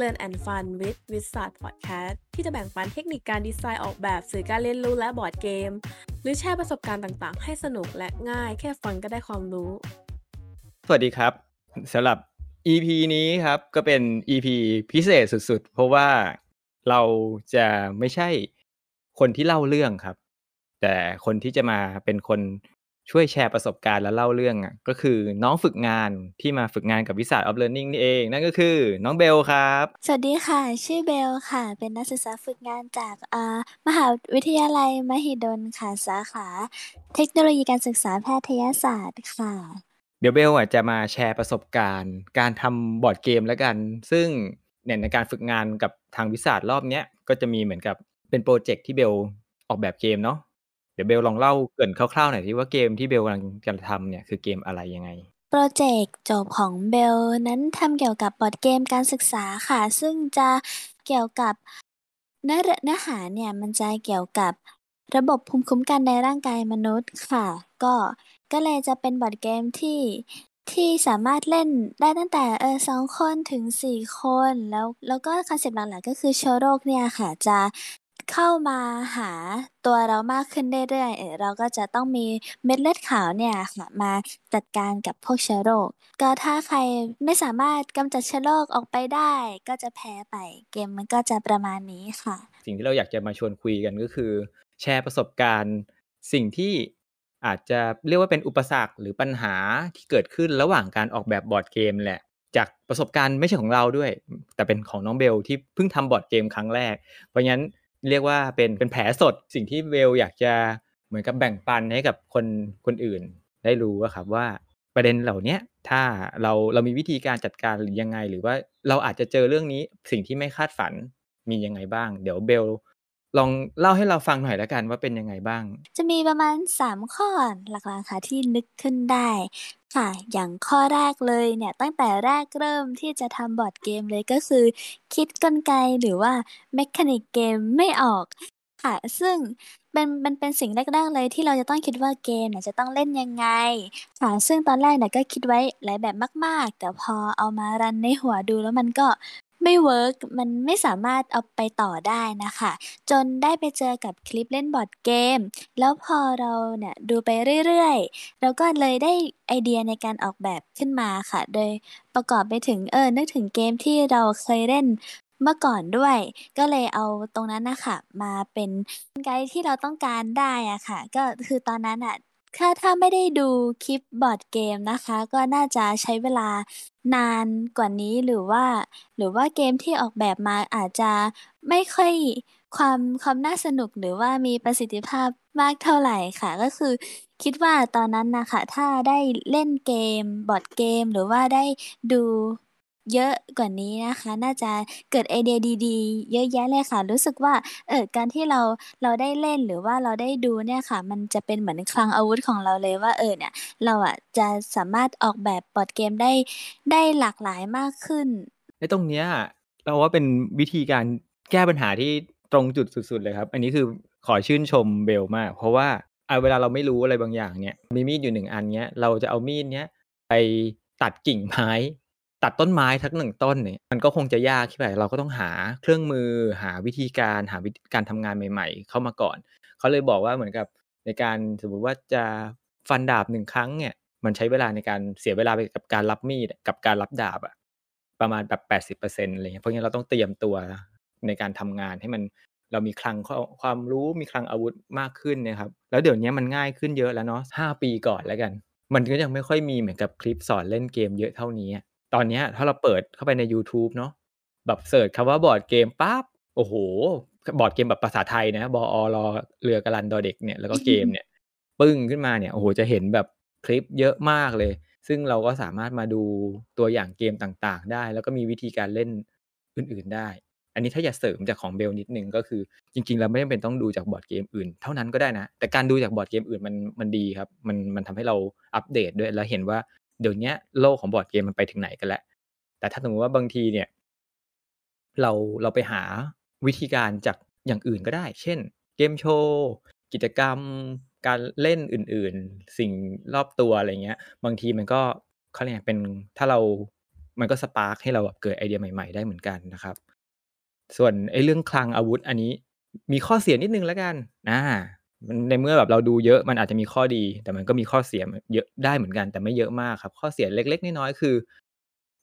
Learn and Fun with w i z a r d Podcast ที่จะแบ่งปันเทคนิคการดีไซน์ออกแบบสื่อการเรียนรู้และบอร์ดเกม หรือแชร์ประสบการณ์ต่างๆ ให้สนุกและง่าย แค่ฟังก็ได้ความรู้ สวัสดีครับสำหรับ EP นี้ครับก็เป็น EP พิเศษสุดๆ เพราะว่าเราจะไม่ใช่คนที่เล่าเรื่องครับ แต่คนที่จะมาเป็นคน ช่วยแชร์ประสบการณ์และเล่าเรื่องอะก็คือน้องฝึกงานที่มาฝึกงานกับ Wizards of Learning นี่เอง นั่นก็คือน้องเบลครับ สวัสดีค่ะ ชื่อเบลค่ะ เป็นนักศึกษาฝึกงานจากอ่ามหาวิทยาลัยมหิดลค่ะสาขา เทคโนโลยีการศึกษาแพทยศาสตร์ค่ะ เดี๋ยวเบลอะจะมาแชร์ประสบการณ์ การทำบอร์ดเกมแล้วกัน ซึ่งเนี่ยในการฝึกงานกับทางวิสารอบเนี้ยก็จะมีเหมือนกับเป็นโปรเจกต์ที่เบลออกแบบเกมเนาะ เดี๋ยวเบลลองเล่าเกริ่นคร่าวๆหน่อยที่ว่าเกมที่เบลกำลังจะทำเนี่ยคือเกมอะไรยังไง โปรเจกต์จบของเบลนั้นทำเกี่ยวกับบอร์ดเกมการศึกษาค่ะ ซึ่งจะเกี่ยวกับเนื้อเนื้อหาเนี่ยมันจะเกี่ยวกับระบบภูมิคุ้มกันในร่างกายมนุษย์ค่ะ ก็ก็เลยจะเป็นบอร์ดเกมที่ที่สามารถเล่นได้ตั้งแต่เออสองคนถึงสี่คนแล้วแล้วก็คอนเซปต์หลักๆก็คือเชื้อโรคเนี่ยค่ะ จะ เข้ามาหาตัวเรามากขึ้นเรื่อยๆเราก็จะต้องมีเม็ดเลือดขาวเนี่ยค่ะมาจัดการกับพวกเชื้อโรค ก็ถ้าใครไม่สามารถกำจัดเชื้อโรคออกไปได้ ก็จะแพ้ไปเกมมันก็จะประมาณนี้ค่ะ สิ่งที่เราอยากจะมาชวนคุยกันก็คือ แชร์ประสบการณ์ สิ่งที่อาจจะเรียกว่าเป็นอุปสรรคหรือปัญหาที่เกิดขึ้นระหว่างการออกแบบบอร์ดเกมแหละจากประสบการณ์ไม่ใช่ของเราด้วย แต่เป็นของน้องเบลที่เพิ่งทำบอร์ดเกมครั้งแรก เพราะงั้น เรียกว่าเป็นเป็นแผลสดสิ่งที่เบลอยากจะเหมือนกับแบ่งปันให้กับคนคนอื่น ได้รู้ครับว่าประเด็นเหล่านี้ถ้าเราเรามีวิธีการจัดการหรือยังไง หรือว่าเราอาจจะเจอเรื่องนี้สิ่งที่ไม่คาดฝันมียังไงบ้าง เดี๋ยวเบล ลองเล่าให้เราฟังหน่อยแล้วกันว่าเป็นยังไงบ้าง จะมีประมาณ 3 ข้อหลักๆค่ะที่นึกขึ้นได้ค่ะ อย่างข้อแรกเลยเนี่ยตั้งแต่แรกเริ่มที่จะทำบอร์ดเกมเลยก็คือ คิดกลไกหรือว่า mechanic เกมไม่ออกค่ะซึ่งเป็นมันเป็นสิ่งแรกๆเลยที่เราจะต้องคิดว่าเกมเนี่ยจะต้องเล่นยังไงค่ะซึ่งตอนแรกเนี่ยก็คิดไว้หลายแบบมาก ๆ แต่พอเอามา run ในหัวดูแล้วมันก็ ไม่ work มันไม่สามารถเอาไปต่อได้นะคะ จนได้ไปเจอกับคลิปเล่นบอร์ดเกม แล้วพอเราเนี่ยดูไปเรื่อยๆ เราก็เลยได้ไอเดียในการออกแบบขึ้นมาค่ะ โดยประกอบไปถึงเออนึกถึงเกมที่เราเคยเล่นเมื่อก่อนด้วย ก็เลยเอาตรงนั้นนะคะมาเป็นไกด์ที่เราต้องการได้อะค่ะ ก็คือตอนนั้นอะ ถ้าถ้าไม่ได้ดูคลิปบอร์ดเกมนะคะ ก็น่าจะใช้เวลานานกว่านี้หรือว่า หรือว่าเกมที่ออกแบบมาอาจจะไม่ค่อยความความน่าสนุกหรือว่ามีประสิทธิภาพมากเท่าไหร่ค่ะ ก็คือคิดว่าตอนนั้นนะคะถ้าได้เล่นเกมบอร์ดเกม หรือว่าได้ดู เยอะกว่านี้นะคะ น่าจะเกิดไอเดียดีๆ เยอะแยะเลยค่ะ รู้สึกว่าเออการที่เราเราได้เล่นหรือว่าเราได้ดูเนี่ยค่ะ มันจะเป็นเหมือนคลังอาวุธของเราเลยว่าเออเนี่ย เราอะจะสามารถออกแบบบอร์ดเกมได้ได้หลากหลายมากขึ้นในตรงเนี้ยเราว่าเป็นวิธีการแก้ปัญหาที่ตรงจุดสุด ๆ เลยครับ อันนี้คือขอชื่นชมเบลมาก เพราะว่าเอาเวลาเราไม่รู้อะไรบางอย่างเนี่ยมีมีดอยู่หนึ่งอันเนี้ยเราจะเอามีดเนี้ยไปตัดกิ่งไม้ ตัดต้นไม้ทั้งหนึ่งต้นเนี่ยมันก็คงจะยากที่แบบเราก็ต้องหาเครื่องมือหาวิธีการหาวิธีการทำงานใหม่ ๆ เข้ามาก่อน เขาเลยบอกว่าเหมือนกับในการสมมุติว่าจะฟันดาบหนึ่งครั้งเนี่ย มันใช้เวลาในการเสียเวลาไปกับการรับมีดกับการรับดาบอะประมาณแบบแปดสิบเปอร์เซ็นต์อะไรเงี้ยเพราะงั้นเราต้องเตรียมตัวในการทำงานให้มันเรามีคลังความรู้มีคลังอาวุธมากขึ้นนะครับ แล้วเดี๋ยวนี้มันง่ายขึ้นเยอะแล้วเนาะห้าปีก่อนแล้วกัน มันก็ยังไม่ค่อยมีเหมือนกับคลิปสอนเล่นเกมเยอะเท่านี้ ตอนนี้ถ้าเราเปิดเข้าไปใน YouTube เนาะแบบ search คำว่าบอร์ดเกมปั๊บโอ้โห บอร์ดเกมแบบภาษาไทยนะบออรอเรือกรันดอเด็กเนี่ยแล้วก็เกมเนี่ย ปึ้งขึ้นมาเนี่ยโอ้โหจะเห็นแบบคลิปเยอะมากเลย ซึ่งเราก็สามารถมาดูตัวอย่างเกมต่างๆ ได้ แล้วก็มีวิธีการเล่นอื่นๆได้ อันนี้ถ้าอยากเสริมจากของเบลนิดนึงก็คือ จริงๆเราไม่จำเป็นต้องดูจากบอร์ดเกมอื่น เท่านั้นก็ได้นะ แต่การดูจากบอร์ดเกมอื่นมันมันดีครับ มันมันทำให้เราอัปเดตด้วยแล้วเห็นว่า เดี๋ยวนี้โลกของบอร์ดเกมมันไปถึงไหนกันแล้ว แต่ถ้าสมมติว่าบางทีเนี่ย เราเราไปหาวิธีการจากอย่างอื่นก็ได้ เช่น เกมโชว์ กิจกรรม การเล่นอื่น ๆ สิ่งรอบตัวอะไรเงี้ย บางทีมันก็เขาเรียกเป็นถ้าเรามันก็สปาร์กให้เราแบบเกิดไอเดียใหม่ ๆ ได้เหมือนกันนะครับ ส่วนไอ้เรื่องคลังอาวุธอันนี้ มีข้อเสียนิดนึงแล้วกันนะ ในเมื่อแบบเราดูเยอะมันอาจจะมีข้อดี แต่มันก็มีข้อเสียเยอะได้เหมือนกัน แต่ไม่เยอะมากครับ ข้อเสียเล็ก ๆน้อยๆคือ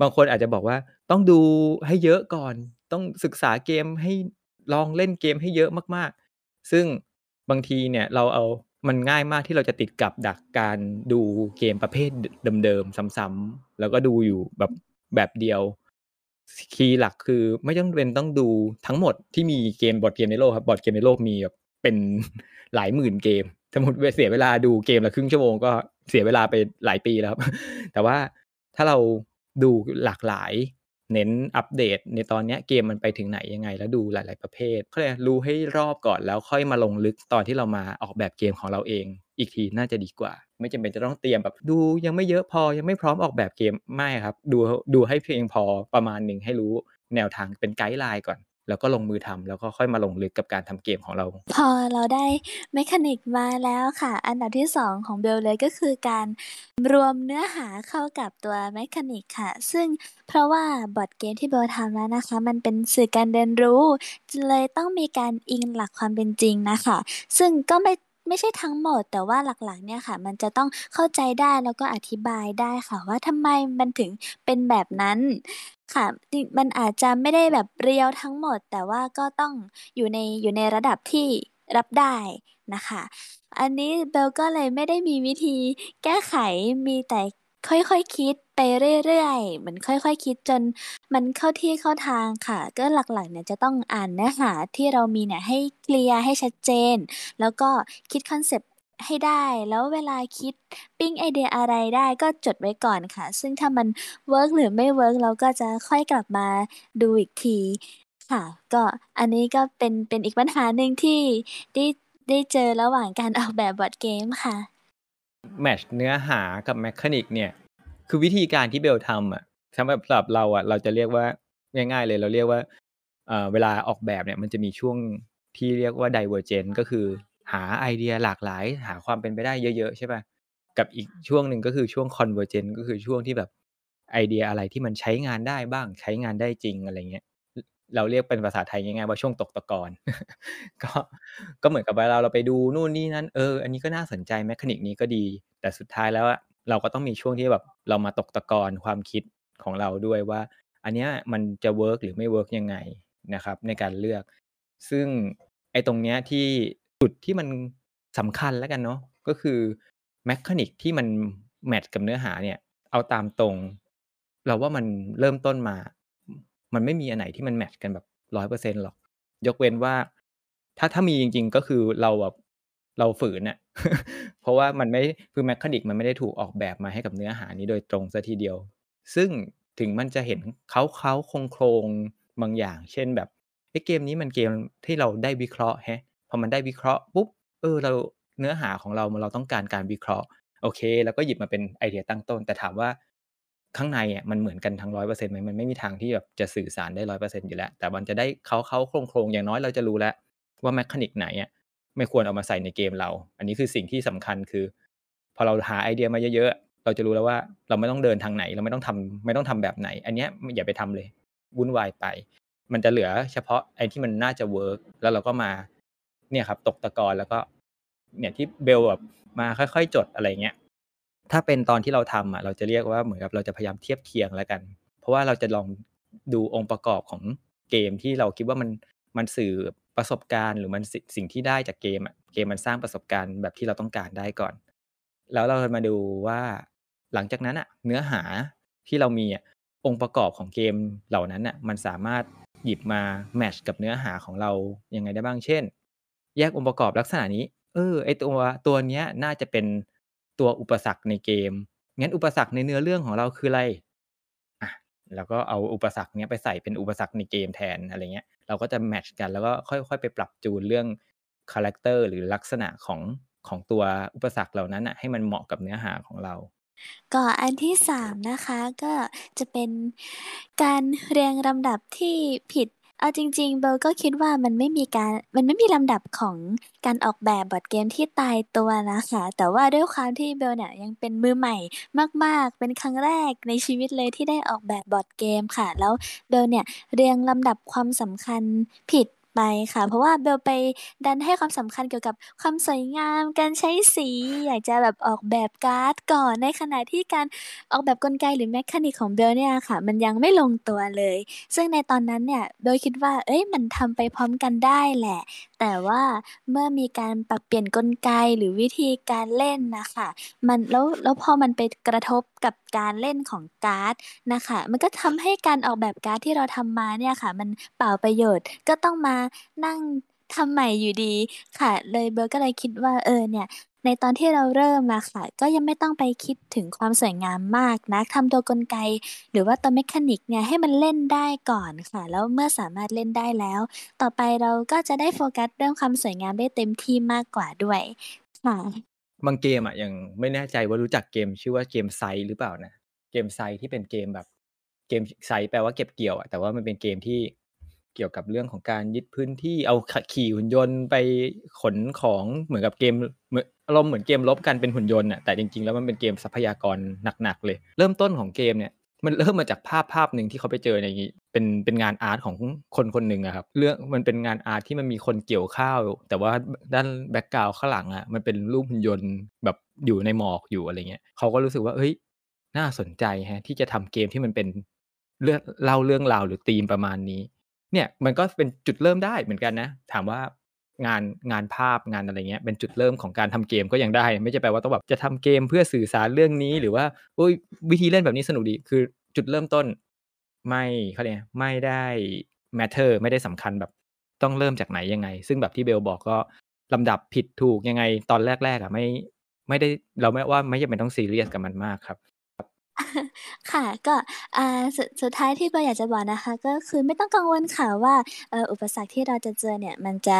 บางคนอาจจะบอกว่าต้องดูให้เยอะก่อน ต้องศึกษาเกมให้ลองเล่นเกมให้เยอะมากๆ ซึ่งบางทีเนี่ยเราเอามันง่ายมากที่เราจะติดกับดักการดูเกมประเภทเดิมๆซ้ำๆแล้วก็ดูอยู่แบบแบบเดียวคีย์หลักคือไม่จำเป็นต้องดูทั้งหมดที่มีเกมบอร์ดเกมในโลกครับบอร์ดเกมในโลกมีแบบ เป็นหลายหมื่นเกมสมมติเสียเวลาดูเกมละครึ่งชั่วโมงก็เสียเวลาไปหลายปีแล้วครับ แต่ว่าถ้าเราดูหลากหลาย เน้นอัปเดต ในตอนนี้เกมมันไปถึงไหนยังไง แล้วดูหลาย ๆ ประเภทก็เลยรู้ให้รอบก่อนแล้วค่อยมาลงลึกตอนที่เรามาออกแบบเกมของเราเอง อีกทีน่าจะดีกว่า ไม่จำเป็นจะต้องเตรียมแบบ ดูยังไม่เยอะพอยังไม่พร้อมออกแบบเกมไม่ครับ ดูดูให้เพียงพอประมาณหนึ่งให้รู้แนวทางเป็นไกด์ไลน์ก่อน แล้วก็ลงมือทำแล้วก็ค่อยมาลงลึกกับการทำเกมของเรา พอเราได้เมคานิกมาแล้วค่ะ อันดับที่ 2 ของเบลเลยก็คือการรวมเนื้อหาเข้ากับตัวเมคานิกค่ะ ซึ่งเพราะว่าบอร์ดเกมที่เบลทำแล้วนะคะ มันเป็นสื่อการเรียนรู้เลยต้องมีการอิงหลักความเป็นจริงนะคะ ซึ่งก็ไม่ไม่ใช่ทั้งหมดแต่ว่าหลักๆเนี่ยค่ะ มันจะต้องเข้าใจได้แล้วก็อธิบายได้ค่ะ ว่าทำไมมันถึงเป็นแบบนั้น ค่ะมันอาจจะไม่ได้แบบเรียวทั้งหมด แต่ว่าก็ต้องอยู่ในอยู่ในระดับที่รับได้นะคะ อันนี้เบลก็เลยไม่ได้มีวิธีแก้ไขมีแต่ค่อยๆคคิดไปเรื่อยๆเหมือนค่อยๆคคิดจนมันเข้าที่เข้าทางค่ะ ก็หลักๆเนี่ยจะต้องอ่านเนื้อหาที่เรามีเนี่ยให้เคลียร์ให้ชัดเจน แล้วก็คิดคอนเซปต์ ให้ได้ แล้วเวลาคิดปิ้งไอเดียอะไรได้ก็จดไว้ก่อนค่ะ ซึ่งถ้ามัน work หรือไม่ work เราก็จะค่อยกลับมาดูอีกทีค่ะ ก็อันนี้ก็เป็นเป็นอีกปัญหาหนึ่งที่ได้ได้เจอระหว่างการออกแบบบอร์ดเกมค่ะ match เนื้อหากับ mechanic เนี่ย คือวิธีการที่เบลทำอะสำหรับเราอะเราจะเรียกว่าง่าย ๆ เลยเราเรียกว่าเวลาออกแบบเนี่ยมันจะมีช่วงที่เรียกว่า divergent ก็คือ หาไอเดียหลากหลาย หาความเป็นไปได้เยอะๆใช่ป่ะกับอีกช่วงหนึ่งก็คือช่วง convergent ก็คือช่วงที่แบบไอเดียอะไรที่มันใช้งานได้บ้างใช้งานได้จริงอะไรเงี้ยเราเรียกเป็นภาษาไทยง่ายๆว่าช่วงตกตะกอนก็ก็เหมือนกับเวลาเราไปดูนู่นนี่นั่นเอออันนี้ก็น่าสนใจ mechanic นี้ก็ดี แต่สุดท้ายแล้วเราก็ต้องมีช่วงที่แบบเรามาตกตะกอนความคิดของเราด้วยว่า อันนี้มันจะ work หรือไม่ work ยังไงนะครับในการเลือก ซึ่งไอ้ตรงเนี้ยที่ จุดที่มันสำคัญแล้วกันเนาะก็คือ mechanic ที่มัน match กับเนื้อหาเนี่ย เอาตามตรง เราว่ามันเริ่มต้นมา มันไม่มีอันไหนที่มัน match กันแบบร้อยเปอร์เซ็นต์หรอก ยกเว้นว่า ถ้าถ้ามีจริง ๆ ก็คือเราแบบเราฝืนเนี่ยเพราะว่ามันไม่คือ mechanic มันไม่ได้ถูกออกแบบมาให้กับเนื้อหานี้โดยตรงซะทีเดียว ซึ่งถึงมันจะเห็นเขาเขาโครงโครงบางอย่าง เช่นแบบไอ้เกมนี้มันเกมที่เราได้วิเคราะห์แฮะ พอมันได้วิเคราะห์ปุ๊บเออเราเนื้อหาของเราเราต้องการการวิเคราะห์ โอเค แล้วก็หยิบมาเป็นไอเดียตั้งต้น แต่ถามว่าข้างในอะมันเหมือนกันทั้งร้อยเปอร์เซ็นต์ไหมมันไม่มีทางที่แบบจะสื่อสารได้ร้อยเปอร์เซ็นต์อยู่แล้ว แต่มันจะได้เขาเขาโครงโครงอย่างน้อยเราจะรู้แล้ว ว่า mechanic ไหนอะไม่ควรเอามาใส่ในเกมเรา อันนี้คือสิ่งที่สำคัญคือ พอเราหาไอเดียมาเยอะๆเราจะรู้แล้วว่าเราไม่ต้องเดินทางไหน เราไม่ต้องทำไม่ต้องทำแบบไหน อันเนี้ยอย่าไปทำเลยวุ่นวายไป มันจะเหลือเฉพาะไอ้ที่มันน่าจะเวิร์กแล้วเราก็มา เนี่ยครับ ตกตะกอนแล้วก็ เนี่ยที่เบลแบบมาค่อยๆ จดอะไรเงี้ยถ้าเป็นตอนที่เราทำอะเราจะเรียกว่าเหมือนกับเราจะพยายามเทียบเคียงแล้วกัน เพราะว่าเราจะลองดูองค์ประกอบของเกมที่เราคิดว่ามันมันสื่อประสบการณ์หรือมันสิ่งที่ได้จากเกมอะเกมมันสร้างประสบการณ์แบบที่เราต้องการได้ก่อน แล้วเราจะมาดูว่าหลังจากนั้นอะเนื้อหาที่เรามีอะองค์ประกอบของเกมเหล่านั้นอะมันสามารถหยิบมาแมชกับเนื้อหาของเรายังไงได้บ้างเช่น แยกองค์ประกอบลักษณะนี้ เออ ไอตัวตัวเนี้ยน่าจะเป็นตัวอุปสรรคในเกม งั้นอุปสรรคในเนื้อเรื่องของเราคืออะไร อะ แล้วก็เอาอุปสรรคเนี้ยไปใส่เป็นอุปสรรคในเกมแทนอะไรเงี้ย เราก็จะแมทช์กันแล้วก็ค่อยๆ ไปปรับจูนเรื่องคาแรคเตอร์หรือลักษณะของของตัวอุปสรรคเหล่านั้นอะให้มันเหมาะกับเนื้อหาของเราก็อันที่สามนะคะก็จะเป็นการเรียงลำดับที่ผิด เอาจริง ๆ เบลก็คิดว่ามันไม่มีการ มันไม่มีลำดับของการออกแบบบอร์ดเกมที่ตายตัวนะคะ แต่ว่าด้วยความที่เบลเนี่ยยังเป็นมือใหม่มาก ๆ เป็นครั้งแรกในชีวิตเลยที่ได้ออกแบบบอร์ดเกมค่ะ แล้วเบลเนี่ยเรียงลำดับความสำคัญผิด ไปค่ะ เพราะว่าเบลไปดันให้ความสำคัญเกี่ยวกับความสวยงาม การใช้สี อยากจะแบบออกแบบการ์ดก่อนในขณะที่การออกแบบกลไกหรือ mechanic ของเบลเนี่ยค่ะ มันยังไม่ลงตัวเลย ซึ่งในตอนนั้นเนี่ยเบลคิดว่า เอ้ยมันทำไปพร้อมกันได้แหละ แต่ว่าเมื่อมีการปรับเปลี่ยนกลไกหรือวิธีการเล่นนะคะมันแล้วแล้วพอมันไปกระทบกับการเล่นของการ์ดนะคะ มันก็ทำให้การออกแบบการ์ดที่เราทำมาเนี่ยค่ะ มันเปล่าประโยชน์ก็ต้องมานั่งทำใหม่อยู่ดีค่ะ เลยเบลก็เลยคิดว่าเออเนี่ย ในตอนที่เราเริ่มอะค่ะ ก็ยังไม่ต้องไปคิดถึงความสวยงามมากนักทำตัวกลไก หรือว่าตัว mechanic เนี่ยให้มันเล่นได้ก่อนค่ะ แล้วเมื่อสามารถเล่นได้แล้ว ต่อไปเราก็จะได้โฟกัสเรื่องความสวยงามได้เต็มที่มากกว่าด้วยค่ะบางเกมอะยังไม่แน่ใจว่ารู้จักเกมชื่อว่าเกมไซหรือเปล่านะเกมไซที่เป็นเกมแบบเกมไซแปลว่าเก็บเกี่ยวอะแต่ว่ามันเป็นเกมที่ เกี่ยวกับเรื่องของการยึดพื้นที่เอาขี่หุ่นยนต์ไปขนของเหมือนกับเกมอารมณ์เหมือนเกมลบกันเป็นหุ่นยนต์อะแต่จริงๆแล้วมันเป็นเกมทรัพยากรหนักๆเลย เริ่มต้นของเกมเนี่ยมันเริ่มมาจากภาพภาพหนึ่งที่เขาไปเจอในเป็นเป็นงานอาร์ตของคนคนหนึ่งอะครับเรื่องมันเป็นงานอาร์ตที่มันมีคนเกี่ยวข้าว แต่ว่าด้านแบ็กกราวข้างหลังอะมันเป็นรูปหุ่นยนต์แบบอยู่ในหมอกอยู่อะไรเงี้ยเขาก็รู้สึกว่าเฮ้ยน่าสนใจฮะที่จะทำเกมที่มันเป็นเรื่องเล่าเรื่องราวหรือธีมประมาณนี้ เนี่ยมันก็เป็นจุดเริ่มได้เหมือนกันนะ ถามว่างานงานภาพงานอะไรเงี้ยเป็นจุดเริ่มของการทำเกมก็ยังได้ ไม่ใช่แปลว่าต้องแบบจะทำเกมเพื่อสื่อสารเรื่องนี้หรือว่าอุ้ยวิธีเล่นแบบนี้สนุกดีคือจุดเริ่มต้น ไม่เขาเรียกไม่ได้ matter ไม่ได้สำคัญแบบต้องเริ่มจากไหนยังไง ซึ่งแบบที่เบลบอกก็ลำดับผิดถูกยังไงตอนแรกๆอะไม่ไม่ได้เราไม่ว่าไม่จำเป็นต้องซีเรียสกับมันมากครับ ค่ะ ก็ อ่า สุด สุดท้ายที่เบลอยากจะบอกนะคะ ก็คือไม่ต้องกังวลค่ะว่า เอ่อ อุปสรรคที่เราจะเจอเนี่ย มันจะ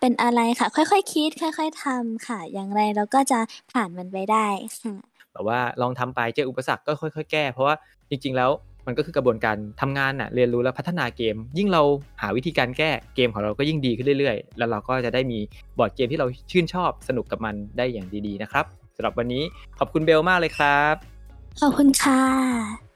เป็นอะไรค่ะ ค่อยๆคคิด ค่อย ๆทำค่ะ อย่างไรเราก็จะผ่านมันไปได้ค่ะ แบบว่าลองทำไปเจออุปสรรคก็ค่อย ๆ แก้ เพราะว่าจริง ๆ แล้วมันก็คือกระบวนการทำงานน่ะเรียนรู้และพัฒนาเกม ยิ่งเราหาวิธีการแก้เกมของเราก็ยิ่งดีขึ้นเรื่อยๆ แล้วเราก็จะได้มีบอร์ดเกมที่เราชื่นชอบสนุกกับมันได้อย่างดีๆนะครับสำหรับวันนี้ขอบคุณเบลมากเลยครับ ขอบคุณค่ะ